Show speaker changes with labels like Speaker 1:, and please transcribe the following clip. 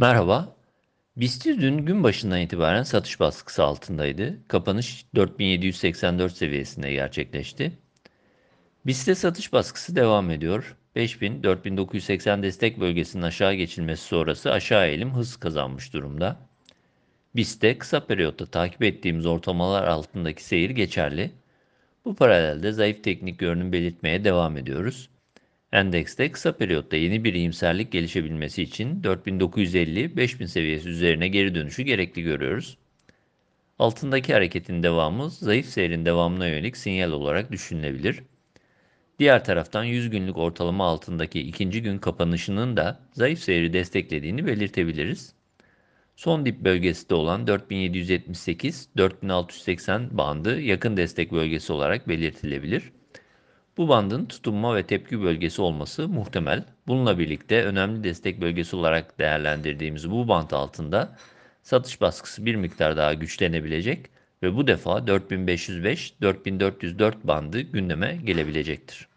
Speaker 1: Merhaba. BIST dün gün başından itibaren satış baskısı altındaydı. Kapanış 4784 seviyesinde gerçekleşti. BIST'te satış baskısı devam ediyor. 5000-4980 destek bölgesinin aşağı geçilmesi sonrası aşağı eğilim hız kazanmış durumda. BIST'te kısa periyotta takip ettiğimiz ortalamalar altındaki seyir geçerli. Bu paralelde zayıf teknik görünüm belirtmeye devam ediyoruz. Endekste kısa periyotta yeni bir iyimserlik gelişebilmesi için 4950-5000 seviyesi üzerine geri dönüşü gerekli görüyoruz. Altındaki hareketin devamı zayıf seyrin devamına yönelik sinyal olarak düşünülebilir. Diğer taraftan 100 günlük ortalama altındaki ikinci gün kapanışının da zayıf seyri desteklediğini belirtebiliriz. Son dip bölgesi de olan 4778-4680 bandı yakın destek bölgesi olarak belirtilebilir. Bu bandın tutunma ve tepki bölgesi olması muhtemel. Bununla birlikte önemli destek bölgesi olarak değerlendirdiğimiz bu band altında satış baskısı bir miktar daha güçlenebilecek ve bu defa 4505-4404 bandı gündeme gelebilecektir.